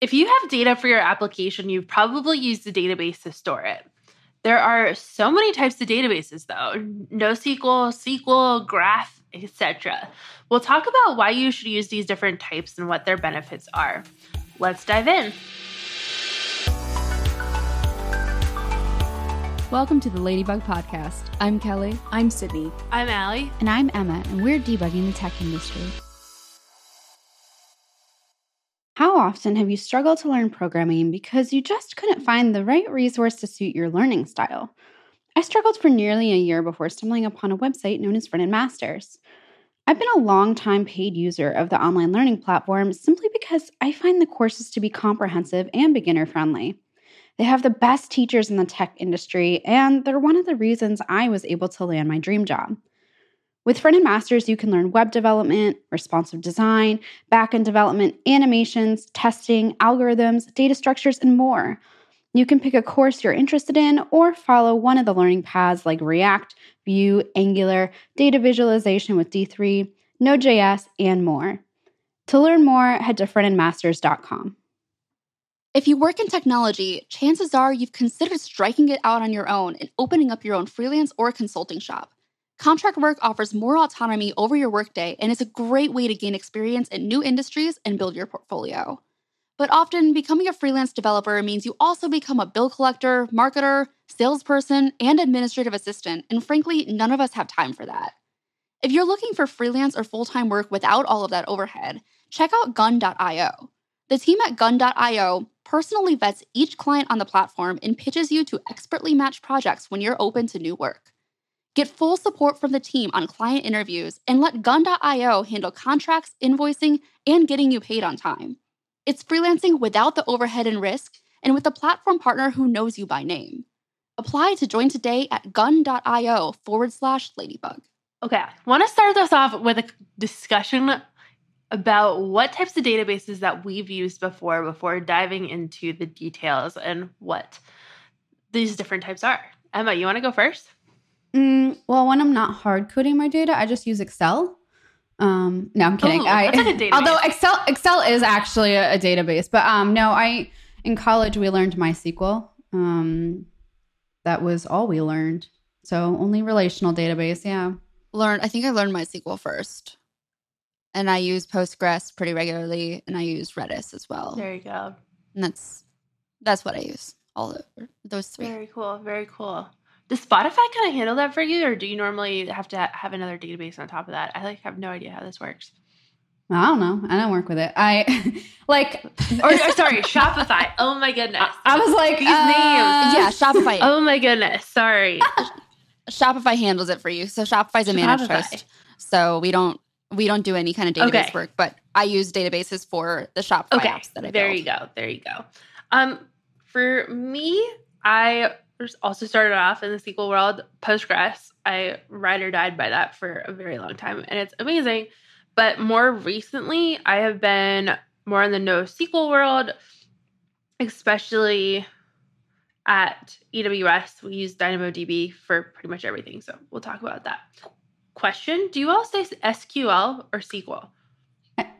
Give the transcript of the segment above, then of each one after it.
If you have data for your application, you've probably used a database to store it. There are so many types of databases though. NoSQL, SQL, Graph, etc. We'll talk about why you should use these different types and what their benefits are. Let's dive in. Welcome to the Ladybug Podcast. I'm Kelly. I'm Sydney. I'm Allie. And I'm Emma, and we're debugging the tech industry. How often have you struggled to learn programming because you just couldn't find the right resource to suit your learning style? I struggled for nearly a year before stumbling upon a website known as Frontend Masters. I've been a long-time paid user of the online learning platform simply because I find the courses to be comprehensive and beginner friendly. They have the best teachers in the tech industry, and they're one of the reasons I was able to land my dream job. With Frontend Masters, you can learn web development, responsive design, backend development, animations, testing, algorithms, data structures, and more. You can pick a course you're interested in or follow one of the learning paths like React, Vue, Angular, data visualization with D3, Node.js, and more. To learn more, head to frontendmasters.com. If you work in technology, chances are you've considered striking it out on your own and opening up your own freelance or consulting shop. Contract work offers more autonomy over your workday and is a great way to gain experience in new industries and build your portfolio. But often, becoming a freelance developer means you also become a bill collector, marketer, salesperson, and administrative assistant, and frankly, none of us have time for that. If you're looking for freelance or full time work without all of that overhead, check out gun.io. The team at gun.io personally vets each client on the platform and pitches you to expertly match projects when you're open to new work. Get full support from the team on client interviews and let gun.io handle contracts, invoicing, and getting you paid on time. It's freelancing without the overhead and risk, and with a platform partner who knows you by name. Apply to join today at gun.io forward slash ladybug. Okay, I want to start this off with a discussion about what types of databases that we've used before before diving into the details and what these different types are. Emma, you want to go first? Mm, well, when I'm not hard coding my data, I just use Excel. Um, no, I'm kidding. Ooh, I, that's like a although. Excel Excel is actually a, a database, but um, no, I in college we learned MySQL. Um, that was all we learned. So only relational database. Yeah. Learn. I think I learned MySQL first, and I use Postgres pretty regularly, and I use Redis as well. There you go. And that's that's what I use. All of those three. Very cool. Very cool. Does Spotify kind of handle that for you, or do you normally have to ha- have another database on top of that? I like have no idea how this works. I don't know. I don't work with it. I like. Or, or sorry, Shopify. Oh my goodness. I was like These uh, names. yeah, Shopify. Oh my goodness. Sorry. Shopify handles it for you. So Shopify's a managed Shopify. host. So we don't we don't do any kind of database Okay. work, but I use databases for the Shopify Okay. apps that I there build. There you go. There you go. Um, for me, I was also started off in the SQL world, Postgres. I ride or died by that for a very long time, and it's amazing. But more recently, I have been more in the NoSQL world, especially at AWS. We use DynamoDB for pretty much everything, so we'll talk about that. Question: Do you all say SQL or SQL?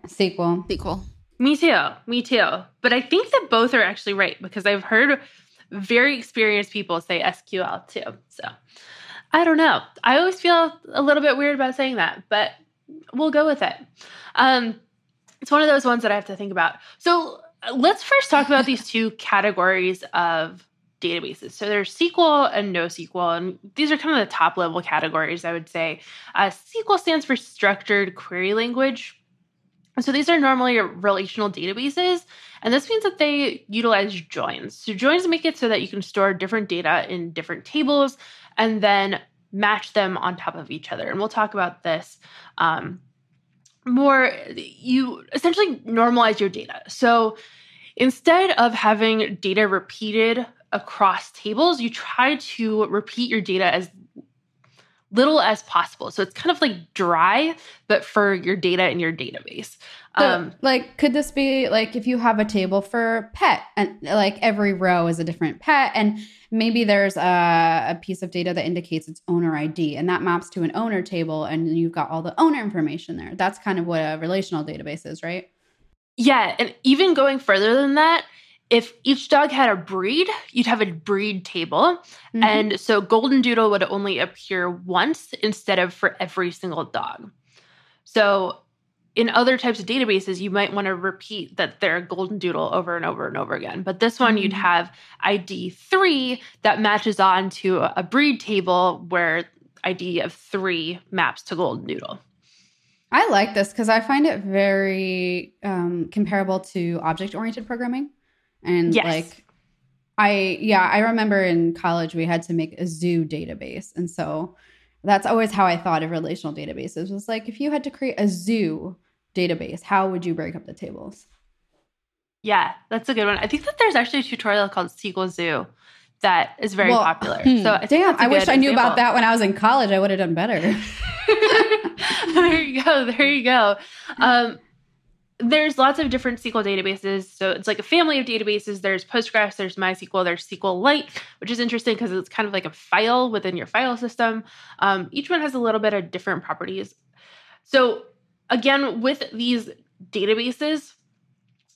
SQL. SQL. Me too. Me too. But I think that both are actually right because I've heard very experienced people say SQL too. So I don't know. I always feel a little bit weird about saying that, but we'll go with it. Um, it's one of those ones that I have to think about. So let's first talk about these two categories of databases. So there's SQL and NoSQL, and these are kind of the top level categories, I would say. Uh, SQL stands for Structured Query Language. So these are normally relational databases, and this means that they utilize joins. So joins make it so that you can store different data in different tables and then match them on top of each other. And we'll talk about this um, more. You essentially normalize your data. So instead of having data repeated across tables, you try to repeat your data as little as possible. So it's kind of like dry, but for your data in your database. So, Um, like, could this be like if you have a table for pet and like every row is a different pet, and maybe there's a, a piece of data that indicates its owner ID, and that maps to an owner table, and you've got all the owner information there. That's kind of what a relational database is, right? Yeah, and even going further than that, if each dog had a breed, you'd have a breed table. Mm-hmm. And so Golden Doodle would only appear once instead of for every single dog. So in other types of databases, you might want to repeat that they're a golden doodle over and over and over again. But this one, you'd mm-hmm. have ID three that matches on to a breed table where ID of three maps to golden doodle. I like this because I find it very um, comparable to object oriented programming. And yes. like, I, yeah, I remember in college we had to make a zoo database. And so that's always how I thought of relational databases was like, if you had to create a zoo database, how would you break up the tables? Yeah, that's a good one. I think that there's actually a tutorial called SQL Zoo that is very well, popular. Hmm. So I damn, I wish I knew about that when I was in college. I would have done better. there you go. There you go. Um, there's lots of different SQL databases. So it's like a family of databases. There's Postgres, there's MySQL, there's SQLite, which is interesting because it's kind of like a file within your file system. Um, each one has a little bit of different properties. So again, with these databases,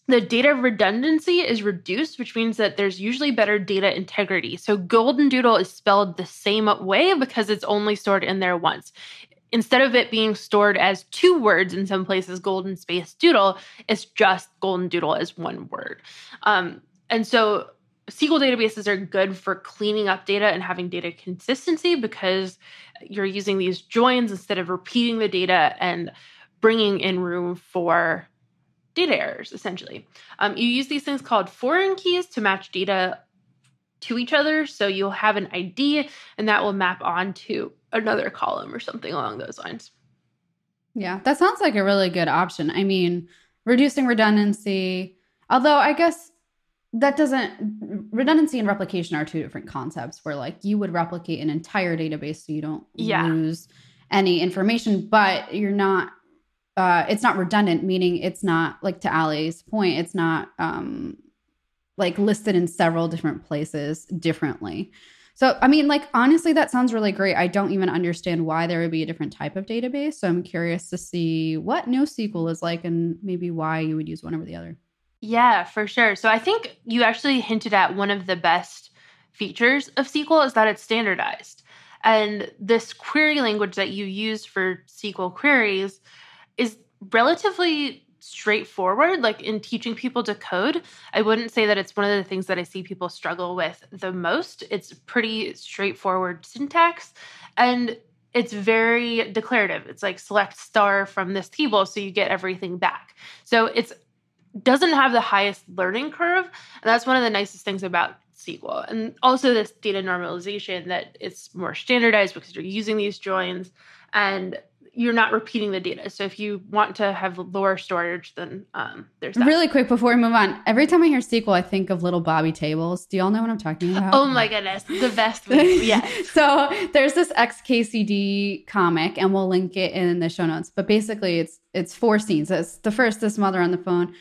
the data redundancy is reduced, which means that there's usually better data integrity. So Golden Doodle is spelled the same way because it's only stored in there once. Instead of it being stored as two words in some places, Golden Space Doodle, it's just Golden Doodle as one word. Um, and so SQL databases are good for cleaning up data and having data consistency because you're using these joins instead of repeating the data and bringing in room for data errors, essentially. Um, you use these things called foreign keys to match data to each other. So you'll have an ID and that will map onto another column or something along those lines. Yeah, that sounds like a really good option. I mean, reducing redundancy, although I guess that doesn't redundancy and replication are two different concepts where like you would replicate an entire database so you don't yeah. lose any information, but you're not uh, it's not redundant, meaning it's not like to Allie's point, it's not um, like listed in several different places differently. So, I mean, like, honestly, that sounds really great. I don't even understand why there would be a different type of database. So, I'm curious to see what NoSQL is like and maybe why you would use one over the other. Yeah, for sure. So, I think you actually hinted at one of the best features of SQL is that it's standardized. And this query language that you use for SQL queries is relatively straightforward like in teaching people to code i wouldn't say that it's one of the things that i see people struggle with the most. It's pretty straightforward syntax and it's very declarative. It's like select star from this table so you get everything back. So it's doesn't have the highest learning curve and that's one of the nicest things about SQL. And also this data normalization that it's more standardized because you're using these joins and you're not repeating the data. So if you want to have lower storage, then um, there's that. Really quick before we move on, every time I hear SQL, I think of little Bobby tables. Do y'all know what I'm talking about? Oh my goodness, the best. Yeah. so there's this XKCD comic, and we'll link it in the show notes. But basically, it's it's four scenes. It's the first, this mother on the phone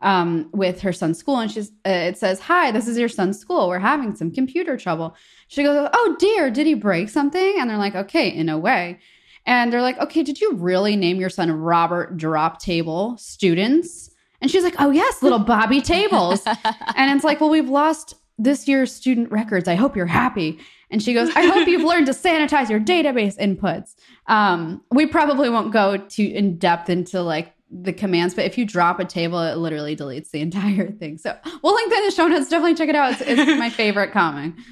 um, with her son's school, and she's uh, it says, "Hi, this is your son's school. We're having some computer trouble." She goes, "Oh dear, did he break something?" And they're like, "Okay, in a way." And they're like, okay, did you really name your son Robert Drop Table Students? And she's like, oh, yes, little Bobby Tables. and it's like, well, we've lost this year's student records. I hope you're happy. And she goes, I hope you've learned to sanitize your database inputs. Um, we probably won't go too in depth into like the commands, but if you drop a table, it literally deletes the entire thing. So we'll link that in the show notes. Definitely check it out. It's, it's my favorite comic.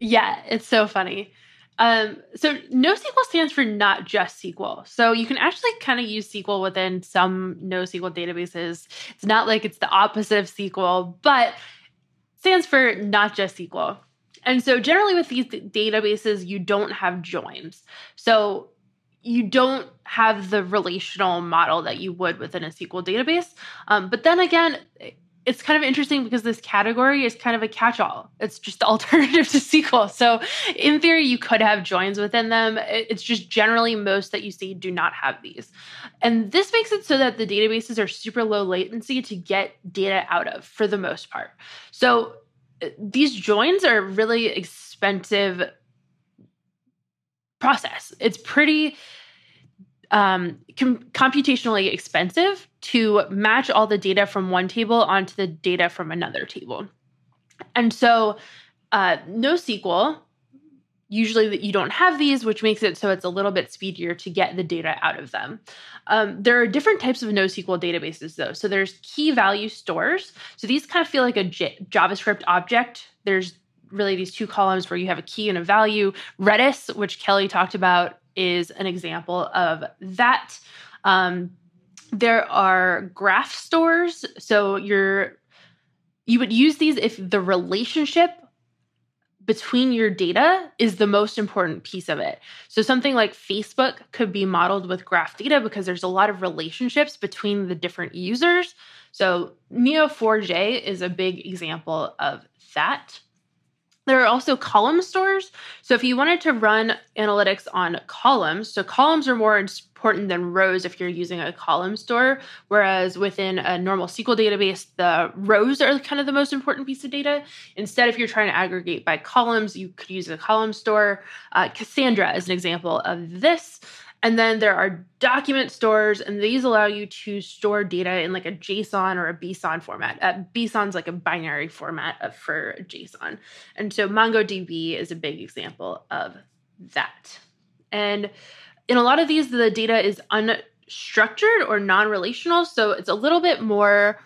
Yeah, it's so funny. Um, so NoSQL stands for not just SQL. So you can actually kind of use SQL within some NoSQL databases. It's not like it's the opposite of SQL, but stands for not just SQL. And so generally with these databases, you don't have joins. So you don't have the relational model that you would within a SQL database. Um, but then again, it's kind of interesting because this category is kind of a catch-all. It's just the alternative to SQL. So in theory, you could have joins within them. It's just generally most that you see do not have these. And this makes it so that the databases are super low latency to get data out of for the most part. So uh, these joins are really expensive process. It's pretty um, com- computationally expensive to match all the data from one table onto the data from another table. And so, uh, NoSQL usually that you don't have these, which makes it so it's a little bit speedier to get the data out of them. Um, there are different types of NoSQL databases, though. So there's key value stores. So these kind of feel like a J- JavaScript object. There's really these two columns where you have a key and a value. Redis, which Kelly talked about, is an example of that. Um, there are graph stores. So you're you would use these if the relationship between your data is the most important piece of it. So something like Facebook could be modeled with graph data because there's a lot of relationships between the different users. So Neo4j is a big example of that. There are also column stores. So if you wanted to run analytics on columns, so columns are more important than rows if you're using a column store, whereas within a normal SQL database, the rows are kind of the most important piece of data. Instead, if you're trying to aggregate by columns, you could use a column store. Uh, Cassandra is an example of this. And then there are document stores, and these allow you to store data in like a JSON or a BSON format. Uh, BSON's like a binary format of, for JSON. And so MongoDB is a big example of that. And in a lot of these, the data is unstructured or non relational. So it's a little bit more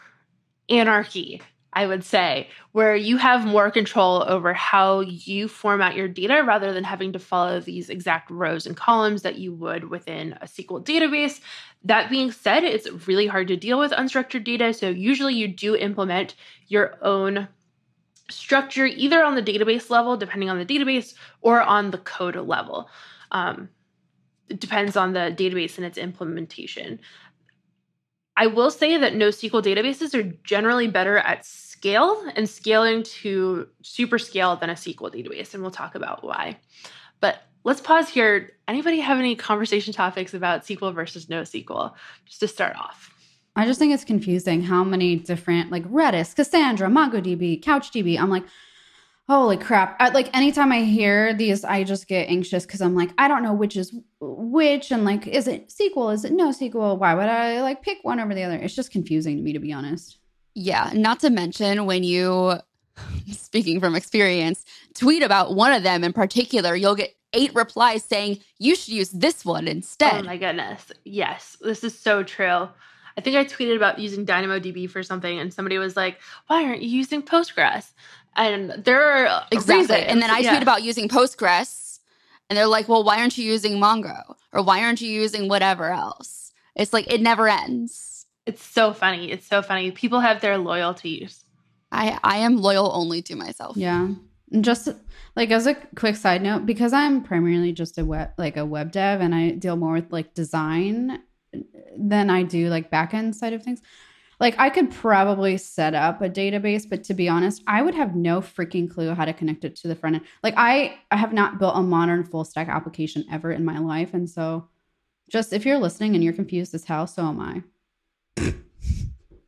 anarchy I would say, where you have more control over how you format your data rather than having to follow these exact rows and columns that you would within a SQL database. That being said, it's really hard to deal with unstructured data. So, usually, you do implement your own structure either on the database level, depending on the database, or on the code level. Um, it depends on the database and its implementation. I will say that NoSQL databases are generally better at scale and scaling to super scale than a SQL database, and we'll talk about why. But let's pause here. Anybody have any conversation topics about SQL versus NoSQL, just to start off? I just think it's confusing how many different like Redis, Cassandra, MongoDB, CouchDB. I'm like, Holy crap. I, like anytime I hear these, I just get anxious because I'm like, I don't know which is which. And like, is it sequel? Is it no sequel? Why would I like pick one over the other? It's just confusing to me, to be honest. Yeah. Not to mention when you, speaking from experience, tweet about one of them in particular, you'll get eight replies saying you should use this one instead. Oh my goodness. Yes. This is so true. I think I tweeted about using DynamoDB for something, and somebody was like, "Why aren't you using Postgres?" And there are exactly. Reasons. And then I yeah. tweet about using Postgres, and they're like, "Well, why aren't you using Mongo? Or why aren't you using whatever else?" It's like it never ends. It's so funny. It's so funny. People have their loyalties. I I am loyal only to myself. Yeah. Just like as a quick side note, because I'm primarily just a web like a web dev and I deal more with like design than I do like backend side of things. Like I could probably set up a database, but to be honest, I would have no freaking clue how to connect it to the front end. Like I, I have not built a modern full stack application ever in my life, and so just if you're listening and you're confused as hell, so am I.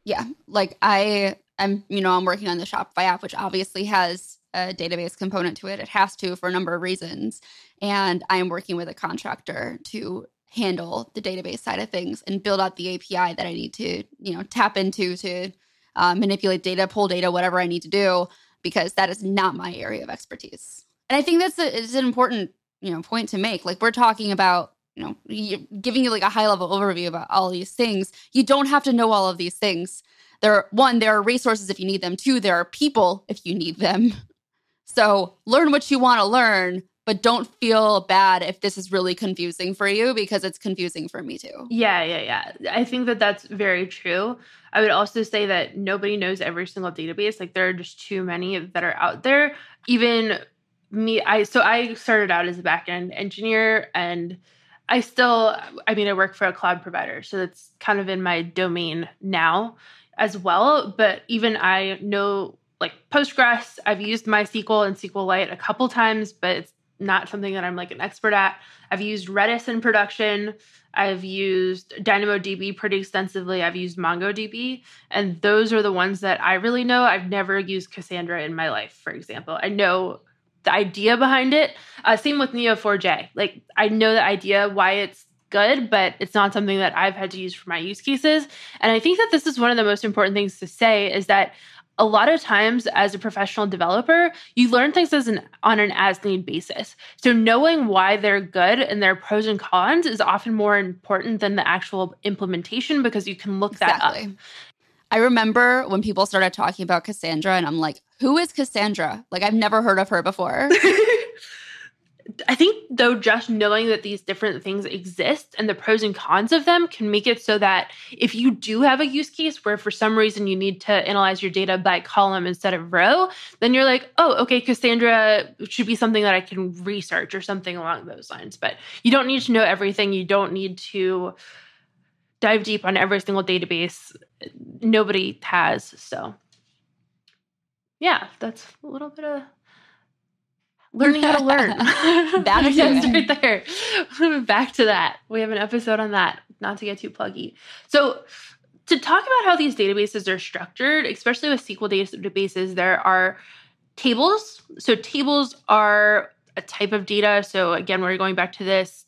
yeah, like I, I'm, you know, I'm working on the Shopify app, which obviously has a database component to it. It has to for a number of reasons, and I am working with a contractor to handle the database side of things and build out the API that I need to, you know, tap into to uh, manipulate data, pull data, whatever I need to do, because that is not my area of expertise. And I think that's a, it's an important, you know, point to make. Like we're talking about, you know, giving you like a high level overview about all these things. You don't have to know all of these things. There, are, one, there are resources if you need them. Two, there are people if you need them. So learn what you want to learn, but don't feel bad if this is really confusing for you because it's confusing for me too. Yeah, yeah, yeah. I think that that's very true. I would also say that nobody knows every single database. Like there are just too many that are out there. Even me, I so I started out as a backend engineer and I still I mean I work for a cloud provider, so that's kind of in my domain now as well, but even I know like Postgres, I've used MySQL and SQLite a couple times, but it's not something that I'm like an expert at. I've used Redis in production. I've used DynamoDB pretty extensively. I've used MongoDB, and those are the ones that I really know. I've never used Cassandra in my life, for example. I know the idea behind it. Uh, same with Neo4j. Like I know the idea why it's good, but it's not something that I've had to use for my use cases. And I think that this is one of the most important things to say is that a lot of times as a professional developer, you learn things as an on an as need basis. So knowing why they're good and their pros and cons is often more important than the actual implementation because you can look exactly. that up. I remember when people started talking about Cassandra and I'm like, who is Cassandra? Like I've never heard of her before. I think though just knowing that these different things exist and the pros and cons of them can make it so that if you do have a use case where for some reason you need to analyze your data by column instead of row, then you're like, oh, okay, Cassandra should be something that I can research or something along those lines. But you don't need to know everything. You don't need to dive deep on every single database. Nobody has. So yeah, that's a little bit of learning how to learn. That's right there. Back to that. We have an episode on that, not to get too pluggy. So, to talk about how these databases are structured, especially with SQL databases, there are tables. So, tables are a type of data. So, again, we're going back to this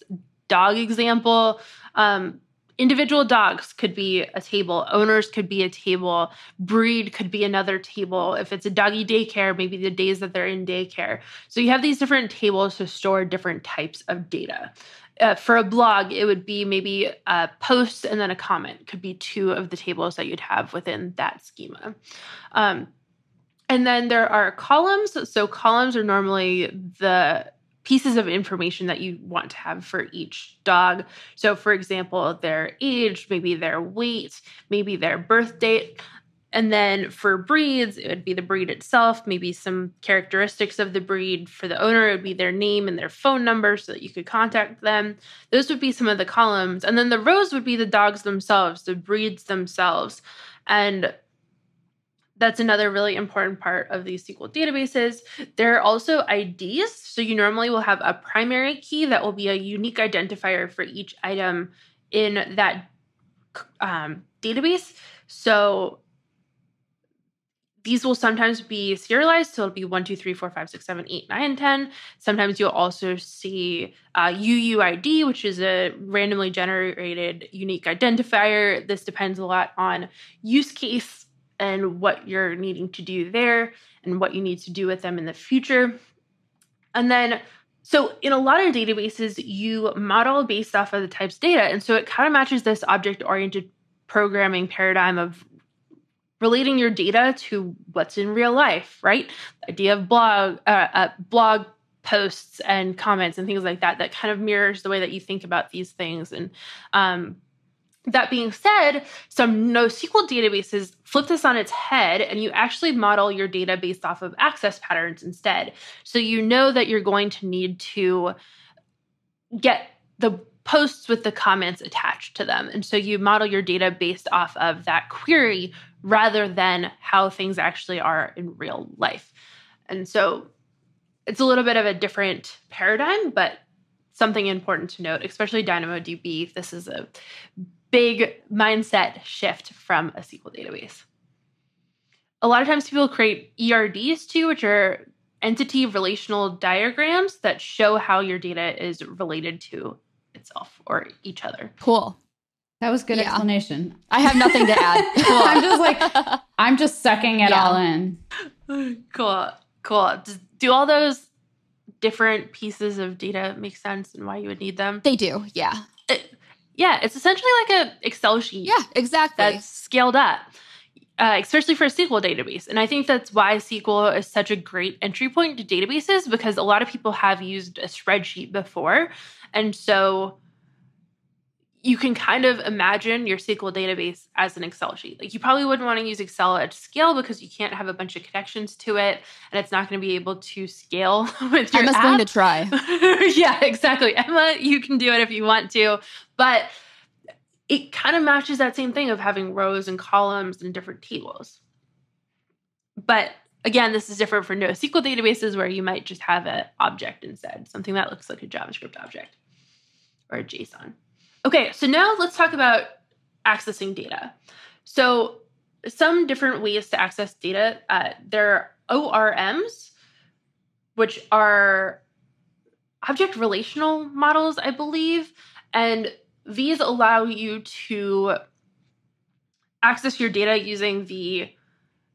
dog example. Um, individual dogs could be a table owners could be a table breed could be another table. If it's a doggy daycare maybe the days that they're in daycare. So you have these different tables to store different types of data. Uh, for a blog it would be maybe a post and then a comment. Could be two of the tables that you'd have within that schema. Um, and then there are columns. So columns are normally the pieces of information that you want to have for each dog. So, for example, their age, maybe their weight, maybe their birth date. And then for breeds, it would be the breed itself, maybe some characteristics of the breed. For the owner, it would be their name and their phone number so that you could contact them. Those would be some of the columns. And then the rows would be the dogs themselves, the breeds themselves. And that's another really important part of these SQL databases. There are also IDs. So you normally will have a primary key that will be a unique identifier for each item in that um, database. So these will sometimes be serialized. So it'll be 1, 2, 3, 4, 5, 6, 7, 8, 9, and 10. Sometimes you'll also see uh, UUID, which is a randomly generated unique identifier. This depends a lot on use case and what you're needing to do there and what you need to do with them in the future. And then so in a lot of databases, you model based off of the types data. And so it kind of matches this object-oriented programming paradigm of relating your data to what's in real life, right? The idea of blog, uh, uh, blog posts and comments and things like that that kind of mirrors the way that you think about these things. And um, that being said, some NoSQL databases flip this on its head and you actually model your data based off of access patterns instead. So you know that you're going to need to get the posts with the comments attached to them. And so you model your data based off of that query rather than how things actually are in real life. And so it's a little bit of a different paradigm, but something important to note, especially DynamoDB. This is a big mindset shift from a SQL database. A lot of times people create ERDs too, which are entity relational diagrams that show how your data is related to itself or each other. Cool. That was good yeah. explanation. I have nothing to add. Cool. I'm just like I'm just sucking it yeah. all in. Cool. Cool. Do all those different pieces of data make sense and why you would need them? They do. Yeah. It, yeah, it's essentially like a Excel sheet. Yeah, exactly. That's scaled up. Uh, especially for a SQL database. And I think that's why SQL is such a great entry point to databases because a lot of people have used a spreadsheet before. And so you can kind of imagine your SQL database as an Excel sheet. Like you probably wouldn't want to use Excel at scale because you can't have a bunch of connections to it, and it's not going to be able to scale with your. Emma's app. going to try. yeah, exactly. Emma, you can do it if you want to, but it kind of matches that same thing of having rows and columns and different tables. But again, this is different for NoSQL databases where you might just have an object instead, something that looks like a JavaScript object or a JSON. Okay, so now let's talk about accessing data. So, some different ways to access data. Uh, there are ORMs, which are object relational models, I believe. And these allow you to access your data using the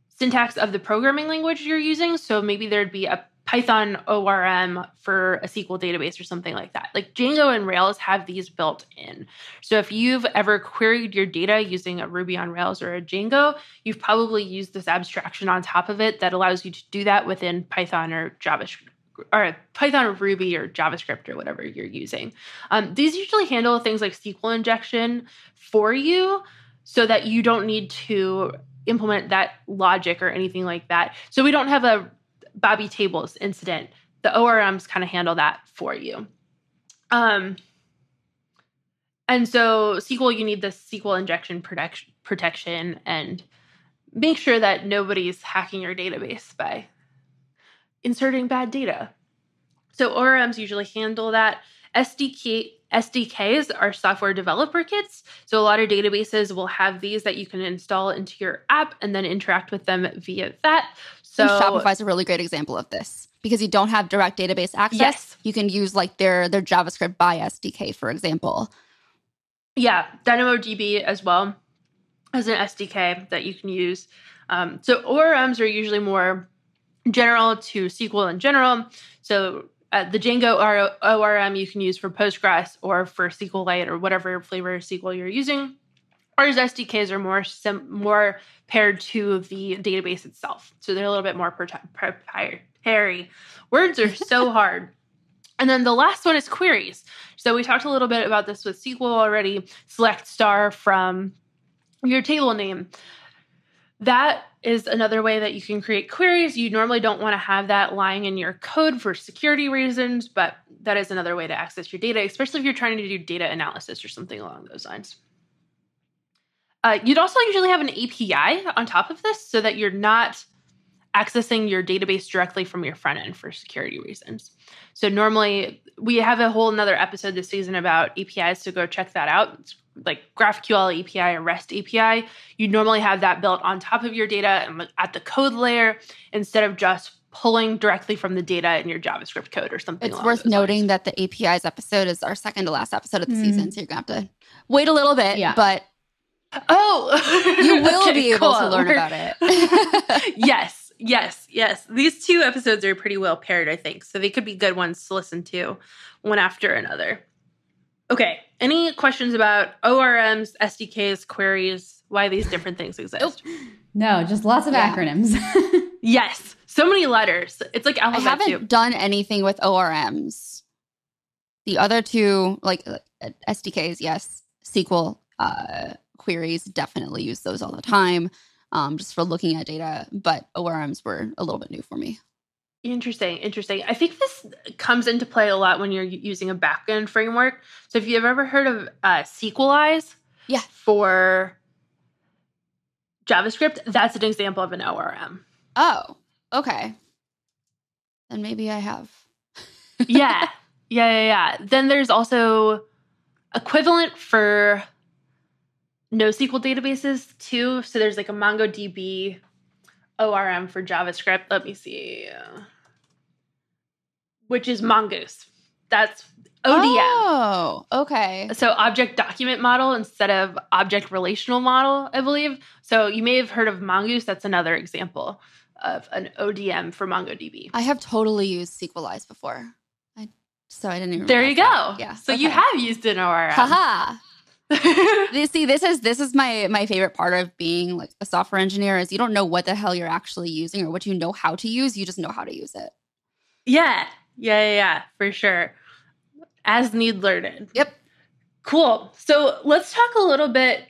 syntax of the programming language you're using. So maybe there'd be a Python ORM for a SQL database or something like that. Like Django and Rails have these built in. So if you've ever queried your data using a Ruby on Rails or a Django, you've probably used this abstraction on top of it that allows you to do that within Python or JavaScript or Python or Ruby or JavaScript or whatever you're using. Um, these usually handle things like SQL injection for you so that you don't need to implement that logic or anything like that. So we don't have a Bobby Tables incident. The ORMs kind of handle that for you. Um, and so SQL, you need the SQL injection protection, protection and make sure that nobody's hacking your database by inserting bad data. So ORMs usually handle that. SDK SDKs are software developer kits. So a lot of databases will have these that you can install into your app and then interact with them via that. So Shopify is a really great example of this because you don't have direct database access. Yes. You can use like their their JavaScript by SDK, for example. Yeah, DynamoDB as well as an SDK that you can use. Um, so ORMs are usually more general to SQL in general. So uh, the Django ORM you can use for Postgres or for SQLite or whatever flavor of SQL you're using. Ours SDKs are more sim- more paired to the database itself, so they're a little bit more proprietary. Words are so hard. And then the last one is queries. So we talked a little bit about this with SQL already. Select star from your table name. That is another way that you can create queries. You normally don't want to have that lying in your code for security reasons, but that is another way to access your data, especially if you're trying to do data analysis or something along those lines. Uh, you'd also usually have an API on top of this so that you're not accessing your database directly from your front end for security reasons. So normally we have a whole another episode this season about APIs, so go check that out. It's like GraphQL API or REST API. You normally have that built on top of your data and at the code layer instead of just pulling directly from the data in your JavaScript code or something. It's worth noting lines. that the APIs episode is our second to last episode of the mm. season, so you're gonna have to wait a little bit. Yeah. but oh, you will okay, be able cool. to learn We're... about it. yes. Yes, yes. These two episodes are pretty well paired, I think. So they could be good ones to listen to one after another. Okay. Any questions about ORMs, SDKs, queries, why these different things exist? No, just lots of yeah. acronyms. yes. So many letters. It's like alphabet I haven't too. done anything with ORMs. The other two, like uh, SDKs, yes. SQL uh, queries, definitely use those all the time um, just for looking at data. But ORMs were a little bit new for me. Interesting, interesting. I think this comes into play a lot when you're using a backend framework. So if you've ever heard of uh, Sequelize, yeah, for JavaScript, that's an example of an ORM. Oh, okay. Then maybe I have. yeah, yeah, yeah, yeah. Then there's also equivalent for NoSQL databases too. So there's like a MongoDB ORM for JavaScript. Let me see. Which is Mongoose. That's ODM. Oh, okay. So object document model instead of object relational model, I believe. So you may have heard of Mongoose. That's another example of an ODM for MongoDB. I have totally used Sequelize before. I, so I didn't even. There you go. That. Yeah. So okay. you have used an ORM. Haha. see this is this is my my favorite part of being like a software engineer is you don't know what the hell you're actually using or what you know how to use you just know how to use it. Yeah. Yeah yeah, yeah. For sure. As need learned. Yep. Cool. So let's talk a little bit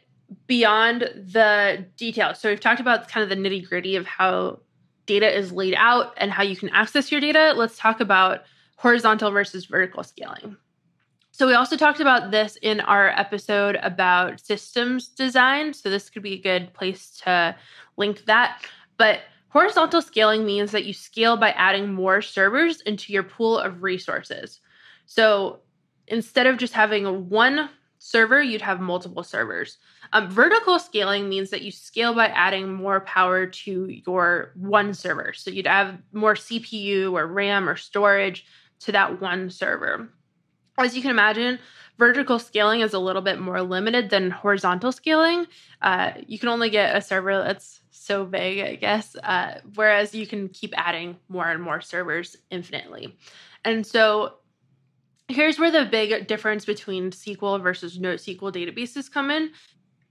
beyond the details. So we've talked about kind of the nitty gritty of how data is laid out and how you can access your data. Let's talk about horizontal versus vertical scaling so, we also talked about this in our episode about systems design. So, this could be a good place to link that. But horizontal scaling means that you scale by adding more servers into your pool of resources. So, instead of just having one server, you'd have multiple servers. Um, vertical scaling means that you scale by adding more power to your one server. So, you'd have more CPU or RAM or storage to that one server as you can imagine, vertical scaling is a little bit more limited than horizontal scaling. Uh, you can only get a server that's so big, I guess, uh, whereas you can keep adding more and more servers infinitely. And so here's where the big difference between SQL versus NoSQL databases come in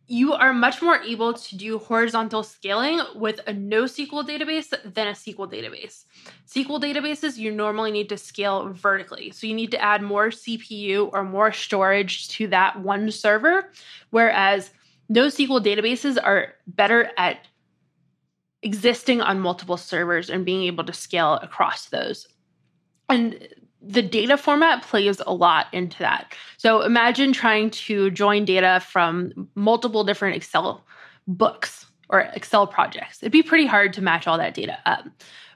you are much more able to do horizontal scaling with a NoSQL database than a SQL database. SQL databases, you normally need to scale vertically. So you need to add more CPU or more storage to that one server, whereas NoSQL databases are better at existing on multiple servers and being able to scale across those. And the data format plays a lot into that. So imagine trying to join data from multiple different Excel books or Excel projects. It'd be pretty hard to match all that data up.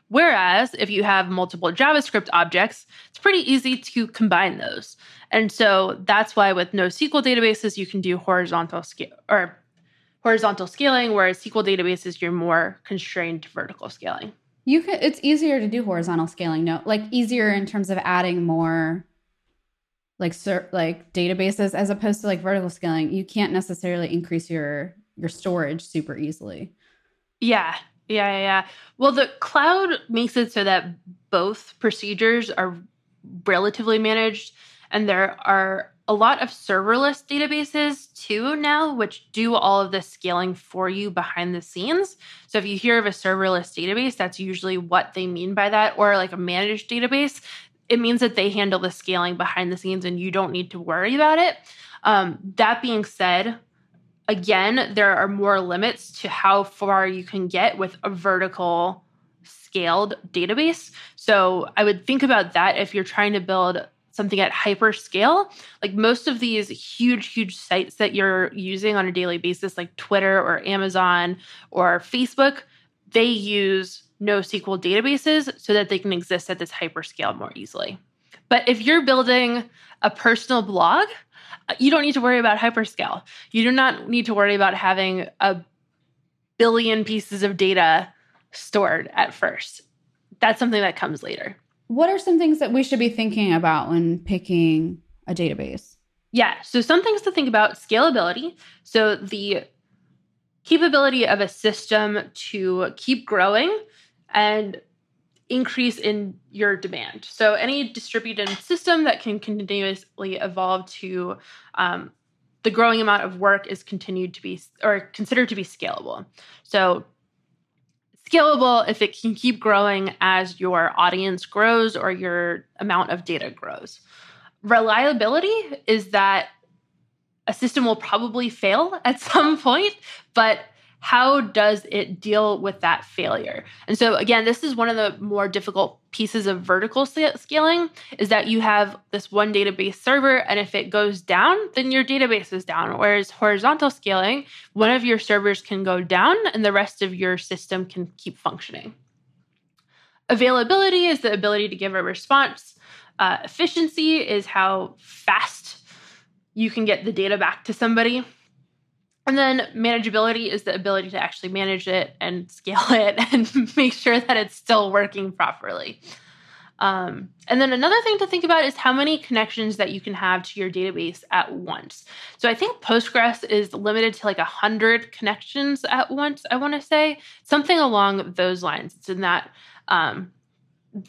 Whereas if you have multiple JavaScript objects, it's pretty easy to combine those. And so that's why with NoSQL databases, you can do horizontal scale or horizontal scaling, whereas SQL databases, you're more constrained to vertical scaling. You could it's easier to do horizontal scaling, no like easier in terms of adding more like ser- like databases as opposed to like vertical scaling. You can't necessarily increase your your storage super easily. Yeah. Yeah, yeah, yeah. Well, the cloud makes it so that both procedures are relatively managed and there are a lot of serverless databases too now, which do all of the scaling for you behind the scenes. So if you hear of a serverless database, that's usually what they mean by that, or like a managed database. It means that they handle the scaling behind the scenes and you don't need to worry about it. Um, that being said, again, there are more limits to how far you can get with a vertical scaled database. So I would think about that if you're trying to build something at hyper scale, like most of these huge, huge sites that you're using on a daily basis, like Twitter or Amazon or Facebook, they use NoSQL databases so that they can exist at this hyper scale more easily. But if you're building a personal blog, uh, you don't need to worry about hyperscale. You do not need to worry about having a billion pieces of data stored at first. That's something that comes later. What are some things that we should be thinking about when picking a database? Yeah, so some things to think about scalability. So the capability of a system to keep growing and increase in your demand. So any distributed system that can continuously evolve to um, the growing amount of work is continued to be or considered to be scalable. So scalable if it can keep growing as your audience grows or your amount of data grows. Reliability is that a system will probably fail at some point, but how does it deal with that failure? And so again, this is one of the more difficult pieces of vertical scaling is that you have this one database server and if it goes down, then your database is down. Whereas horizontal scaling, one of your servers can go down and the rest of your system can keep functioning. Availability is the ability to give a response. Uh, efficiency is how fast you can get the data back to somebody. And then manageability is the ability to actually manage it and scale it and make sure that it's still working properly. Um, and then another thing to think about is how many connections that you can have to your database at once. So I think Postgres is limited to like 100 connections at once, I want to say. Something along those lines. It's in that um,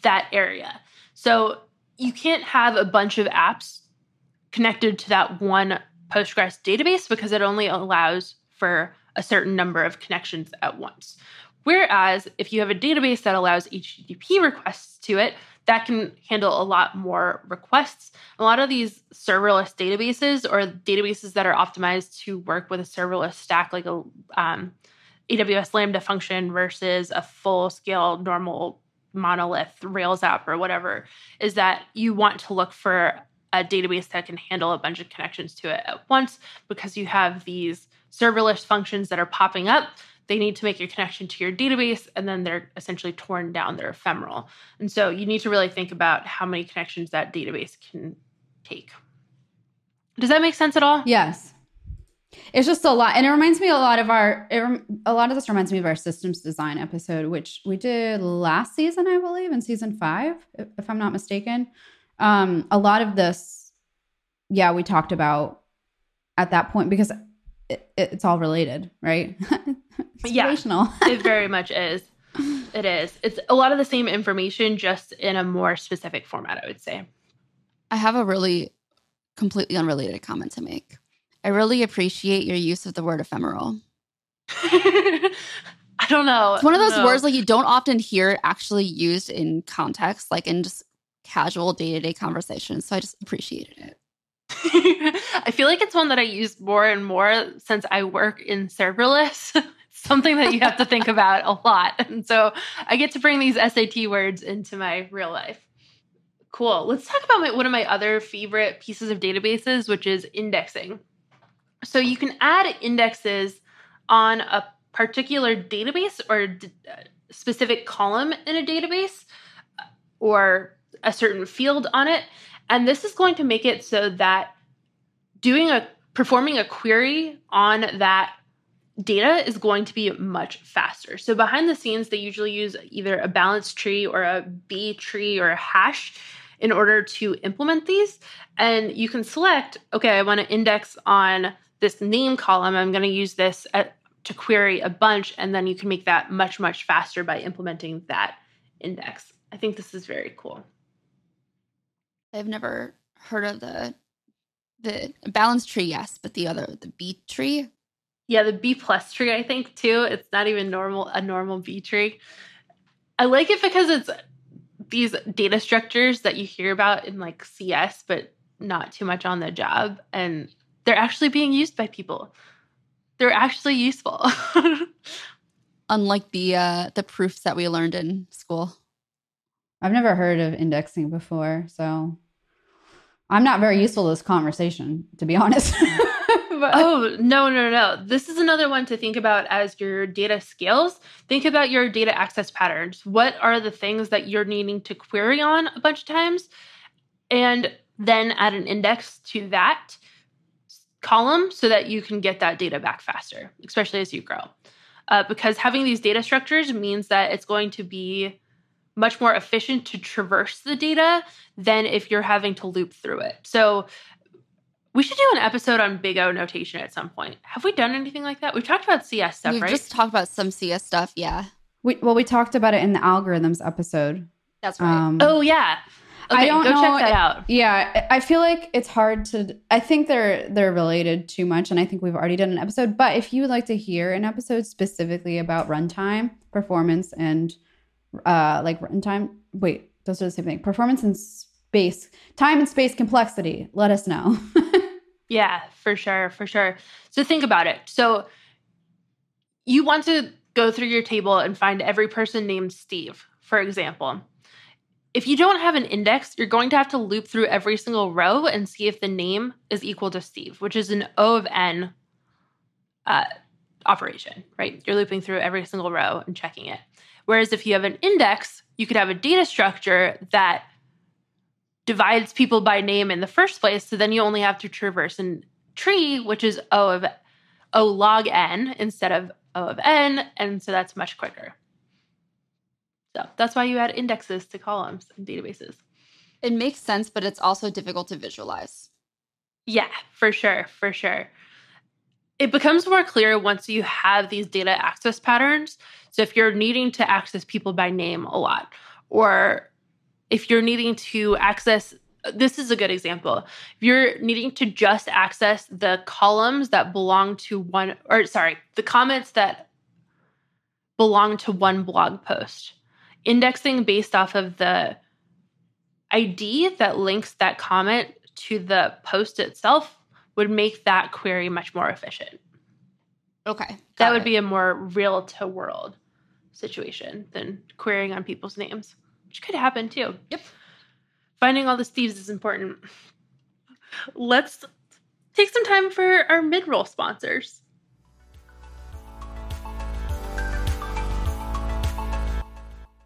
that area. So you can't have a bunch of apps connected to that one Postgres database because it only allows for a certain number of connections at once. Whereas if you have a database that allows HTTP requests to it, that can handle a lot more requests. A lot of these serverless databases or databases that are optimized to work with a serverless stack, like a um, AWS Lambda function versus a full scale normal monolith Rails app or whatever, is that you want to look for a database that can handle a bunch of connections to it at once because you have these serverless functions that are popping up. They need to make a connection to your database and then they're essentially torn down, they're ephemeral. And so you need to really think about how many connections that database can take. Does that make sense at all? Yes. It's just a lot, and it reminds me a lot of our. It, a lot of this reminds me of our systems design episode, which we did last season, I believe, in season five, if, if I'm not mistaken um, a lot of this yeah, we talked about at that point because it, it's all related, right? it's Yeah. relational. it very much is. It is. It's a lot of the same information, just in a more specific format, I would say. I have a really completely unrelated comment to make. I really appreciate your use of the word ephemeral. I don't know. It's one of those don't words like you don't often hear actually used in context, like in just casual day to day conversation. So I just appreciated it. I feel like it's one that I use more and more since I work in serverless. something that you have to think about a lot. And so I get to bring these SAT words into my real life. Cool. Let's talk about my, one of my other favorite pieces of databases, which is indexing. So you can add indexes on a particular database or d- uh, specific column in a database or a certain field on it and this is going to make it so that doing a performing a query on that data is going to be much faster. So behind the scenes they usually use either a balance tree or a B tree or a hash in order to implement these and you can select okay I want to index on this name column I'm going to use this at, to query a bunch and then you can make that much much faster by implementing that index. I think this is very cool. I've never heard of the the balance tree, yes, but the other the B tree. Yeah, the B plus tree, I think too. It's not even normal a normal B tree. I like it because it's these data structures that you hear about in like CS, but not too much on the job, and they're actually being used by people. They're actually useful. Unlike the uh the proofs that we learned in school. I've never heard of indexing before, so I'm not very useful to this conversation, to be honest. but oh, no, no, no. This is another one to think about as your data scales. Think about your data access patterns. What are the things that you're needing to query on a bunch of times? And then add an index to that column so that you can get that data back faster, especially as you grow. Uh, because having these data structures means that it's going to be much more efficient to traverse the data than if you're having to loop through it. So we should do an episode on big O notation at some point. Have we done anything like that? We've talked about CS stuff, We've right? just talked about some CS stuff. Yeah, we, well, we talked about it in the algorithms episode. that's right. Um, oh yeah. Okay, I don't go know- check that out. Yeah, I I feel like it's hard to. I think they're they're related too much, and I think we've already done an episode. But if you would like to hear an episode specifically about runtime, performance, and uh like runtime, wait, those are the same thing. Performance and space, time and space complexity. Let us know. Yeah, for sure, for sure. So think about it. So you want to go through your table and find every person named Steve, for example. If you don't have an index, you're going to have to loop through every single row and see if the name is equal to Steve, which is an O of N uh, operation, right? You're looping through every single row and checking it. Whereas if you have an index, you could have a data structure that divides people by name in the first place. So then you only have to traverse a tree, which is O of O log n instead of O of n. And so that's much quicker. So that's why you add indexes to columns and databases. it makes sense, but it's also difficult to visualize. Yeah, for sure, for sure. It becomes more clear once you have these data access patterns. So if you're needing to access people by name a lot, or if you're needing to access, this is a good example. If you're needing to just access the columns that belong to one, or sorry, the comments that belong to one blog post, indexing based off of the ID that links that comment to the post itself would make that query much more efficient. Okay, that would it. be a more real to world situation than querying on people's names, which could happen too. Yep. Finding all the Steves is important. Let's take some time for our mid roll sponsors.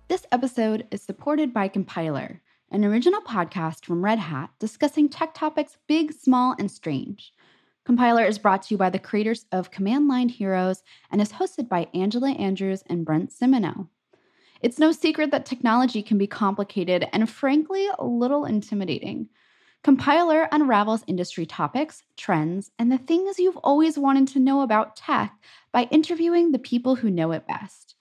This episode is supported by Compiler, an original podcast from Red Hat discussing tech topics big, small, and strange. Compiler is brought to you by the creators of Command Line Heroes and is hosted by Angela Andrews and Brent Simoneaux. It's no secret that technology can be complicated and, frankly, a little intimidating. Compiler unravels industry topics, trends, and the things you've always wanted to know about tech by interviewing the people who know it best.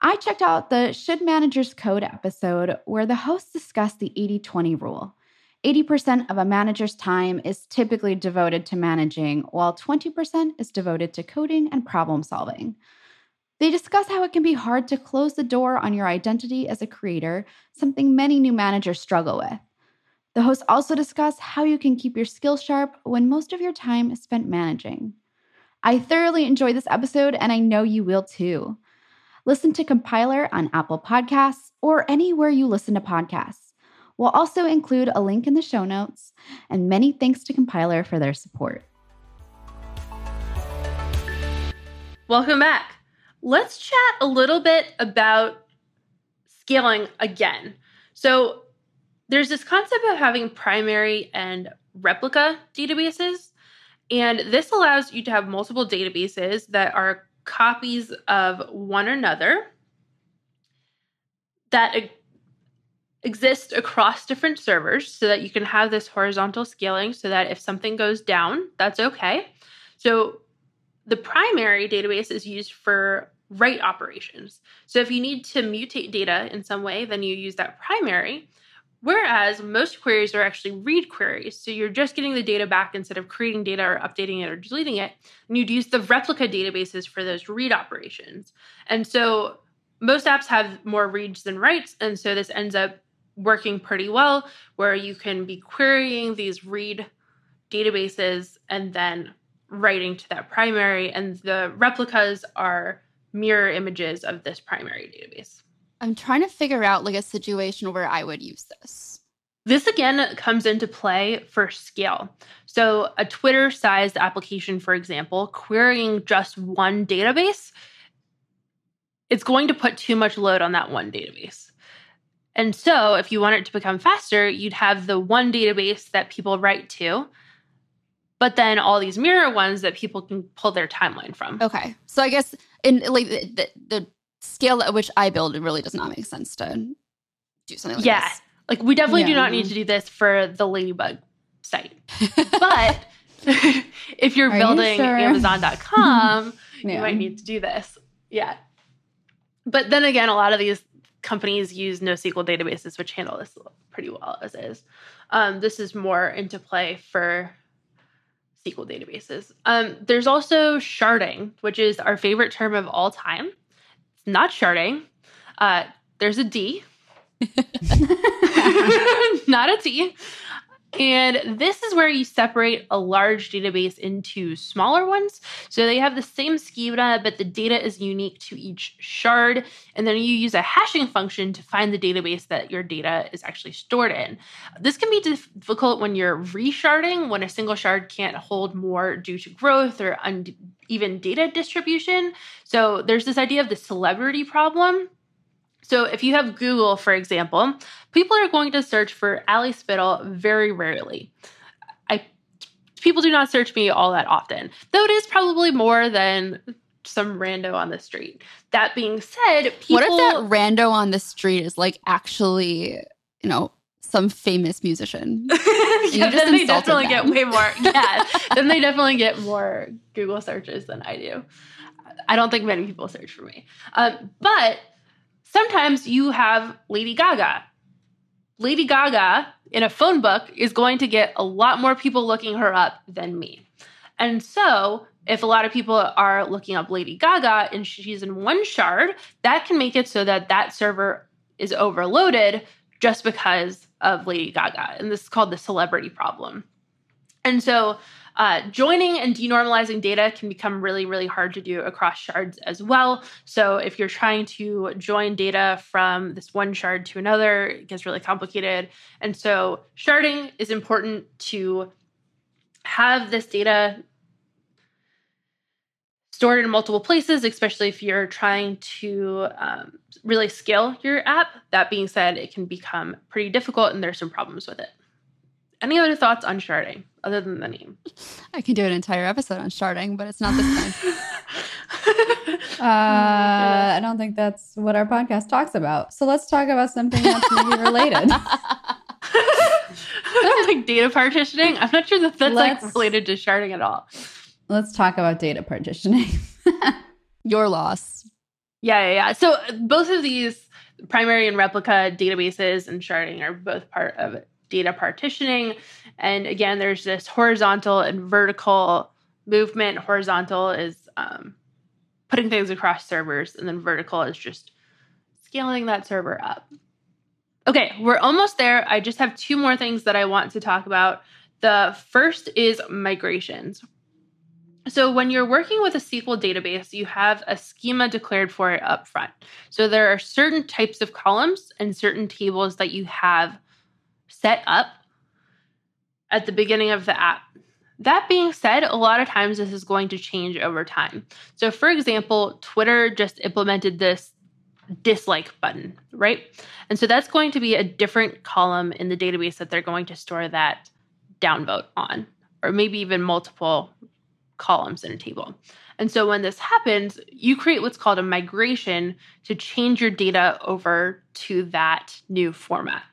I checked out the Should Managers Code episode where the hosts discuss the 80 20 rule. 80% of a manager's time is typically devoted to managing, while 20% is devoted to coding and problem solving. They discuss how it can be hard to close the door on your identity as a creator, something many new managers struggle with. The hosts also discuss how you can keep your skills sharp when most of your time is spent managing. I thoroughly enjoyed this episode, and I know you will too. Listen to Compiler on Apple Podcasts or anywhere you listen to podcasts. We'll also include a link in the show notes, and many thanks to Compiler for their support. Welcome back. Let's chat a little bit about scaling again. So, there's this concept of having primary and replica databases. And this allows you to have multiple databases that are copies of one another that exist across different servers so that you can have this horizontal scaling so that if something goes down, that's okay. So the primary database is used for write operations. So if you need to mutate data in some way, then you use that primary. Whereas most queries are actually read queries. So you're just getting the data back instead of creating data or updating it or deleting it. And you'd use the replica databases for those read operations. And so most apps have more reads than writes. And so this ends up working pretty well where you can be querying these read databases and then writing to that primary. And the replicas are mirror images of this primary database. I'm trying to figure out like a situation where I would use this. This again comes into play for scale. So, a Twitter sized application, for example, querying just one database, it's going to put too much load on that one database. And so, if you want it to become faster, you'd have the one database that people write to, but then all these mirror ones that people can pull their timeline from. Okay. So, I guess in like the, the, scale at which I build, it really does not make sense to do something like this. yeah. this. Like we definitely Yeah. do not need to do this for the Ladybug site. But if you're Are you building sure? Amazon.com, you might need to do this. Yeah. But then again, a lot of these companies use NoSQL databases, which handle this pretty well as is. Um, this is more into play for SQL databases. Um, there's also sharding, which is our favorite term of all time. It's not sharding. Uh, there's a D, not a T. And this is where you separate a large database into smaller ones. So they have the same schema, but the data is unique to each shard. And then you use a hashing function to find the database that your data is actually stored in. This can be difficult when you're resharding, when a single shard can't hold more due to growth or uneven data distribution. So there's this idea of the celebrity problem. So if you have Google, for example, people are going to search for Ali Spittel very rarely. I people do not search me all that often, though it is probably more than some rando on the street. That being said, people, What if that rando on the street is like actually, you know, some famous musician? yeah, then they definitely get way more. Yeah, then they definitely get more Google searches than I do. I don't think many people search for me, um, but sometimes you have Lady Gaga. Lady Gaga in a phone book is going to get a lot more people looking her up than me. And so, if a lot of people are looking up Lady Gaga and she's in one shard, that can make it so that that server is overloaded just because of Lady Gaga. And this is called the celebrity problem. And so, uh, joining and denormalizing data can become really, really hard to do across shards as well. So, if you're trying to join data from this one shard to another, it gets really complicated. And so, sharding is important to have this data stored in multiple places, especially if you're trying to um, really scale your app. That being said, it can become pretty difficult and there's some problems with it. Any other thoughts on sharding other than the name? I can do an entire episode on sharding, but it's not this time. Uh, I don't think that's what our podcast talks about. So let's talk about something that's maybe related. like data partitioning. I'm not sure that that's Let's- like related to sharding at all. Let's talk about data partitioning. Your loss. Yeah, yeah, yeah. So both of these primary and replica databases and sharding are both part of data partitioning. And again, there's this horizontal and vertical movement. Horizontal is um, putting things across servers, and then vertical is just scaling that server up. Okay, we're almost there. I just have two more things that I want to talk about. The first is migrations. So, when you're working with a SQL database, you have a schema declared for it up front. So, there are certain types of columns and certain tables that you have set up at the beginning of the app. That being said, a lot of times this is going to change over time. So, for example, Twitter just implemented this dislike button, right? And so that's going to be a different column in the database that they're going to store that downvote on, or maybe even multiple columns in a table. And so when this happens, you create what's called a migration to change your data over to that new format.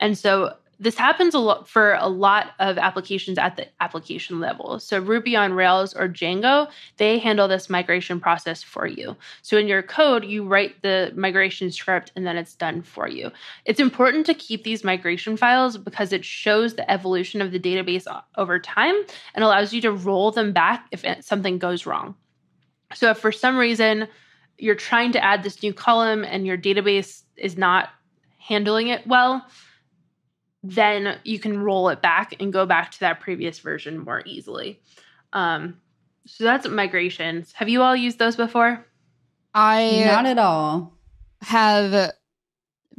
And so this happens a lot for a lot of applications at the application level. So Ruby on Rails or Django, they handle this migration process for you. So in your code, you write the migration script and then it's done for you. It's important to keep these migration files because it shows the evolution of the database over time and allows you to roll them back if something goes wrong. So if for some reason you're trying to add this new column and your database is not handling it well, then you can roll it back and go back to that previous version more easily. Um, so that's migrations. Have you all used those before? I Not at all. have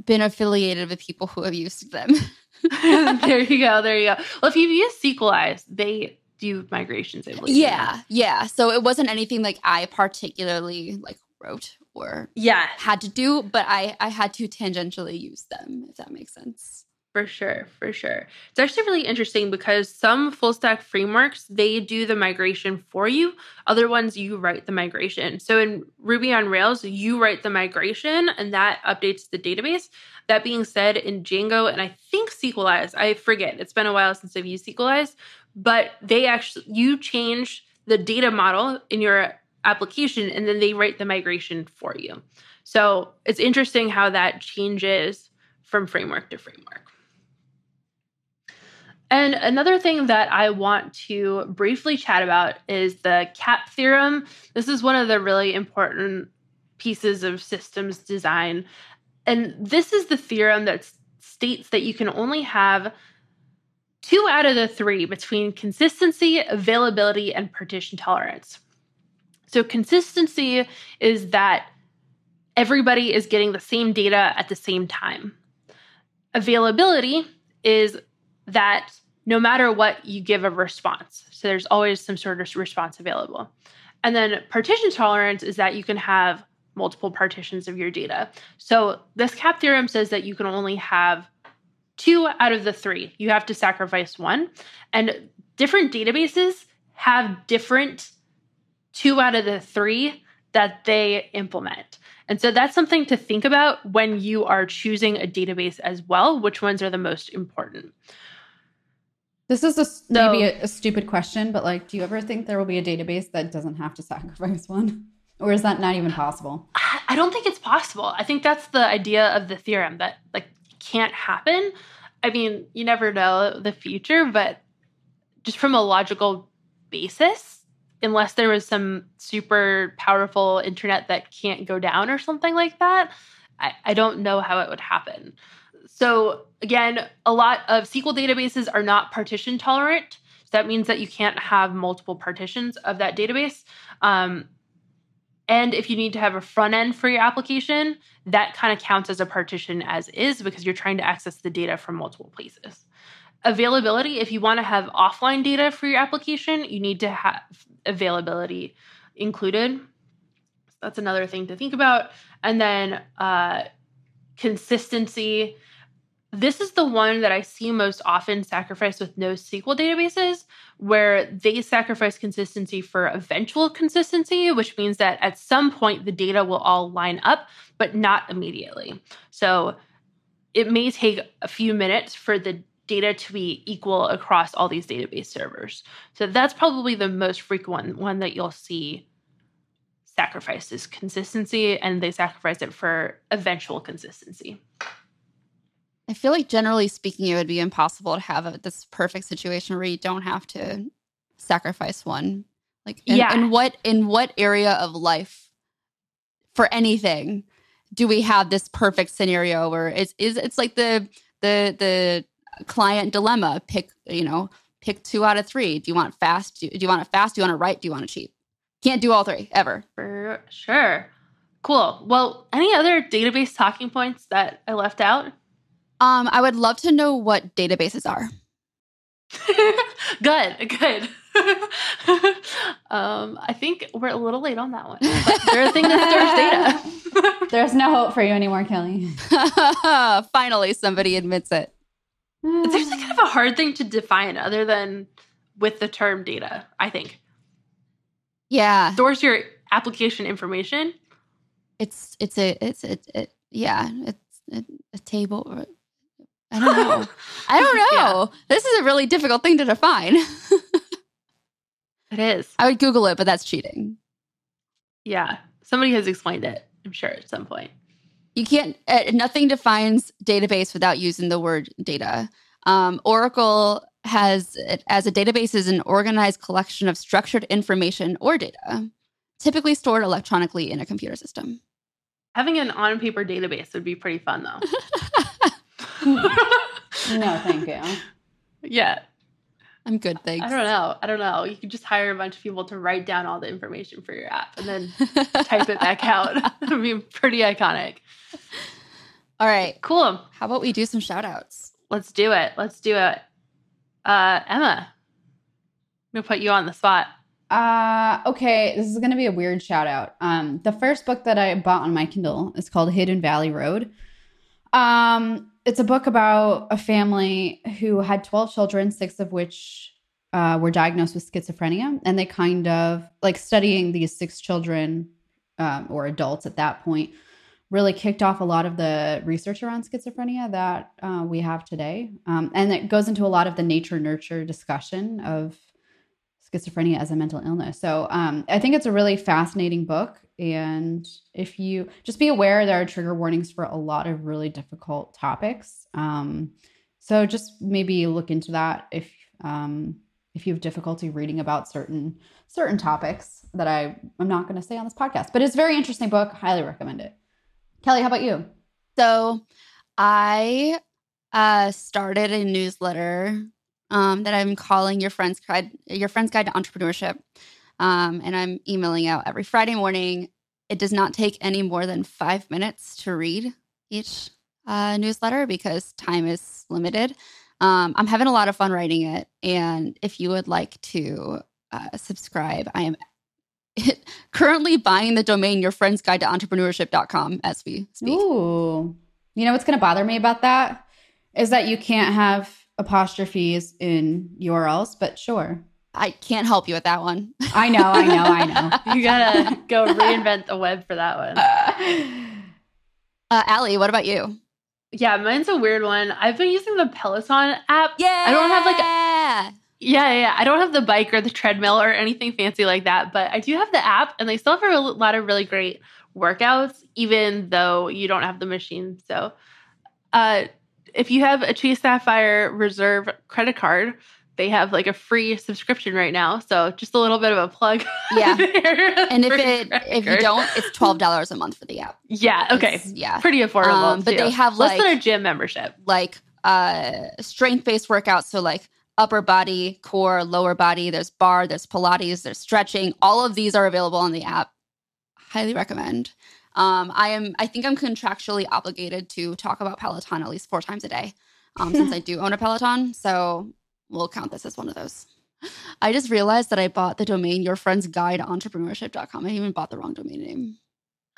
been affiliated with people who have used them. there you go. There you go. Well, if you've used Sequelize, they do migrations. I believe. yeah, yeah. So it wasn't anything like I particularly like wrote or Yeah, had to do, but I I had to tangentially use them if that makes sense. For sure, for sure. It's actually really interesting because some full stack frameworks, they do the migration for you. Other ones, you write the migration. So in Ruby on Rails, you write the migration and that updates the database. That being said, in Django and I think Sequelize, I forget, it's been a while since I've used Sequelize, but they actually, you change the data model in your application and then they write the migration for you. So it's interesting how that changes from framework to framework. And another thing that I want to briefly chat about is the CAP theorem. This is one of the really important pieces of systems design. And this is the theorem that states that you can only have two out of the three between consistency, availability, and partition tolerance. So, consistency is that everybody is getting the same data at the same time. Availability is that no matter what, you give a response. So there's always some sort of response available. And then partition tolerance is that you can have multiple partitions of your data. So this CAP theorem says that you can only have two out of the three. You have to sacrifice one. And different databases have different two out of the three that they implement. And so that's something to think about when you are choosing a database as well, which ones are the most important. This is a, maybe a, a stupid question, but like, do you ever think there will be a database that doesn't have to sacrifice one? Or is that not even possible? I don't think it's possible. I think that's the idea of the theorem that like can't happen. I mean, you never know the future, but just from a logical basis, unless there was some super powerful internet that can't go down or something like that, I, I don't know how it would happen. So, again, a lot of SQL databases are not partition tolerant. So that means that you can't have multiple partitions of that database. Um, and if you need to have a front end for your application, that kind of counts as a partition as is because you're trying to access the data from multiple places. Availability, if you want to have offline data for your application, you need to have availability included. That's another thing to think about. And then uh, consistency. This is the one that I see most often sacrificed with NoSQL databases, where they sacrifice consistency for eventual consistency, which means that at some point the data will all line up, but not immediately. So it may take a few minutes for the data to be equal across all these database servers. So that's probably the most frequent one that you'll see sacrificed is consistency, and they sacrifice it for eventual consistency. I feel like generally speaking, it would be impossible to have a, this perfect situation where you don't have to sacrifice one. Like, in, Yeah. in what in what area of life, for anything, do we have this perfect scenario where it's is it's like the the the client dilemma? Pick you know pick two out of three. Do you want fast? Do, do you want it fast? Do you want it right? Do you want it cheap? Can't do all three ever. For sure. Cool. Well, any other database talking points that I left out? Um, I would love to know what databases are. good, good. um, I think we're a little late on that one. But they're a thing that stores data. There's no hope for you anymore, Kelly. Finally, somebody admits it. it's actually kind of a hard thing to define other than with the term data, I think. Yeah, Stores your application information. it's it's a it's a, it, yeah it's a, a table. I don't know. I don't know. This is a really difficult thing to define. It is. I would Google it, but that's cheating. Yeah. Somebody has explained it, I'm sure, at some point. You can't. Uh, nothing defines database without using the word data. Um, Oracle has as a database is an organized collection of structured information or data, typically stored electronically in a computer system. Having an on paper database would be pretty fun, though. no, thank you. yeah. I'm good, thanks. I don't know. I don't know. You could just hire a bunch of people to write down all the information for your app and then type it back out. It'd be pretty iconic. All right. Cool. How about we do some shout outs? Let's do it. Let's do it. Uh, Emma, I'm gonna put you on the spot. Uh, okay, this is gonna be a weird shout out. Um, the first book that I bought on my Kindle is called Hidden Valley Road. Um, it's a book about a family who had 12 children, six of which uh, were diagnosed with schizophrenia. And they kind of like studying these six children um, or adults at that point really kicked off a lot of the research around schizophrenia that uh, we have today. Um, and it goes into a lot of the nature nurture discussion of schizophrenia as a mental illness. So um, I think it's a really fascinating book. And if you just be aware, there are trigger warnings for a lot of really difficult topics. Um, so just maybe look into that if um, if you have difficulty reading about certain certain topics that I I'm not going to say on this podcast. But it's a very interesting book. Highly recommend it. Kelly, how about you? So I uh, started a newsletter um, that I'm calling your friend's guide, your friend's guide to entrepreneurship, um, and I'm emailing out every Friday morning. It does not take any more than five minutes to read each uh, newsletter because time is limited. Um, I'm having a lot of fun writing it, and if you would like to uh, subscribe, I am currently buying the domain your friend's guide to entrepreneurship.com as we speak. Ooh. You know what's going to bother me about that is that you can't have apostrophes in URLs, but sure. I can't help you with that one. I know, I know, I know. You gotta go reinvent the web for that one. Uh, Ali, what about you? Yeah, mine's a weird one. I've been using the Peloton app. Yeah. I don't have like a, yeah. yeah, yeah. I don't have the bike or the treadmill or anything fancy like that, but I do have the app, and they still have a lot of really great workouts, even though you don't have the machine. So, uh, if you have a Chase Sapphire Reserve credit card, they have like a free subscription right now. So, just a little bit of a plug. Yeah. And if it if you don't, it's twelve dollars a month for the app. yeah, okay, It's- yeah. pretty affordable. Um, but too. they have, less than a gym membership. Like uh strength based workouts. So like upper body, core, lower body, there's bar, there's Pilates, there's stretching. All of these are available on the app. Highly recommend. Um, I am I think I'm contractually obligated to talk about Peloton at least four times a day. Um, since I do own a Peloton. So we'll count this as one of those. I just realized that I bought the domain your friend's guide to entrepreneurship.com. I even bought the wrong domain name.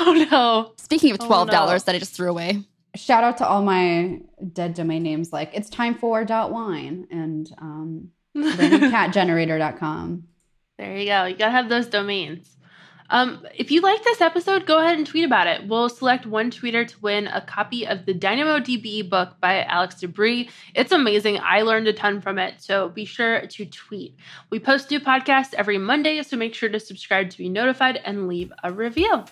oh no. Speaking of Oh, twelve dollars no. that I just threw away. Shout out to all my dead domain names like it's time for dot wine and um catgenerator.com. There you go. You gotta have those domains. Um, if you like this episode, go ahead and tweet about it. We'll select one tweeter to win a copy of the DynamoDB book by Alex DeBrie. It's amazing. I learned a ton from it, so be sure to tweet. We post new podcasts every Monday, so make sure to subscribe to be notified and leave a review.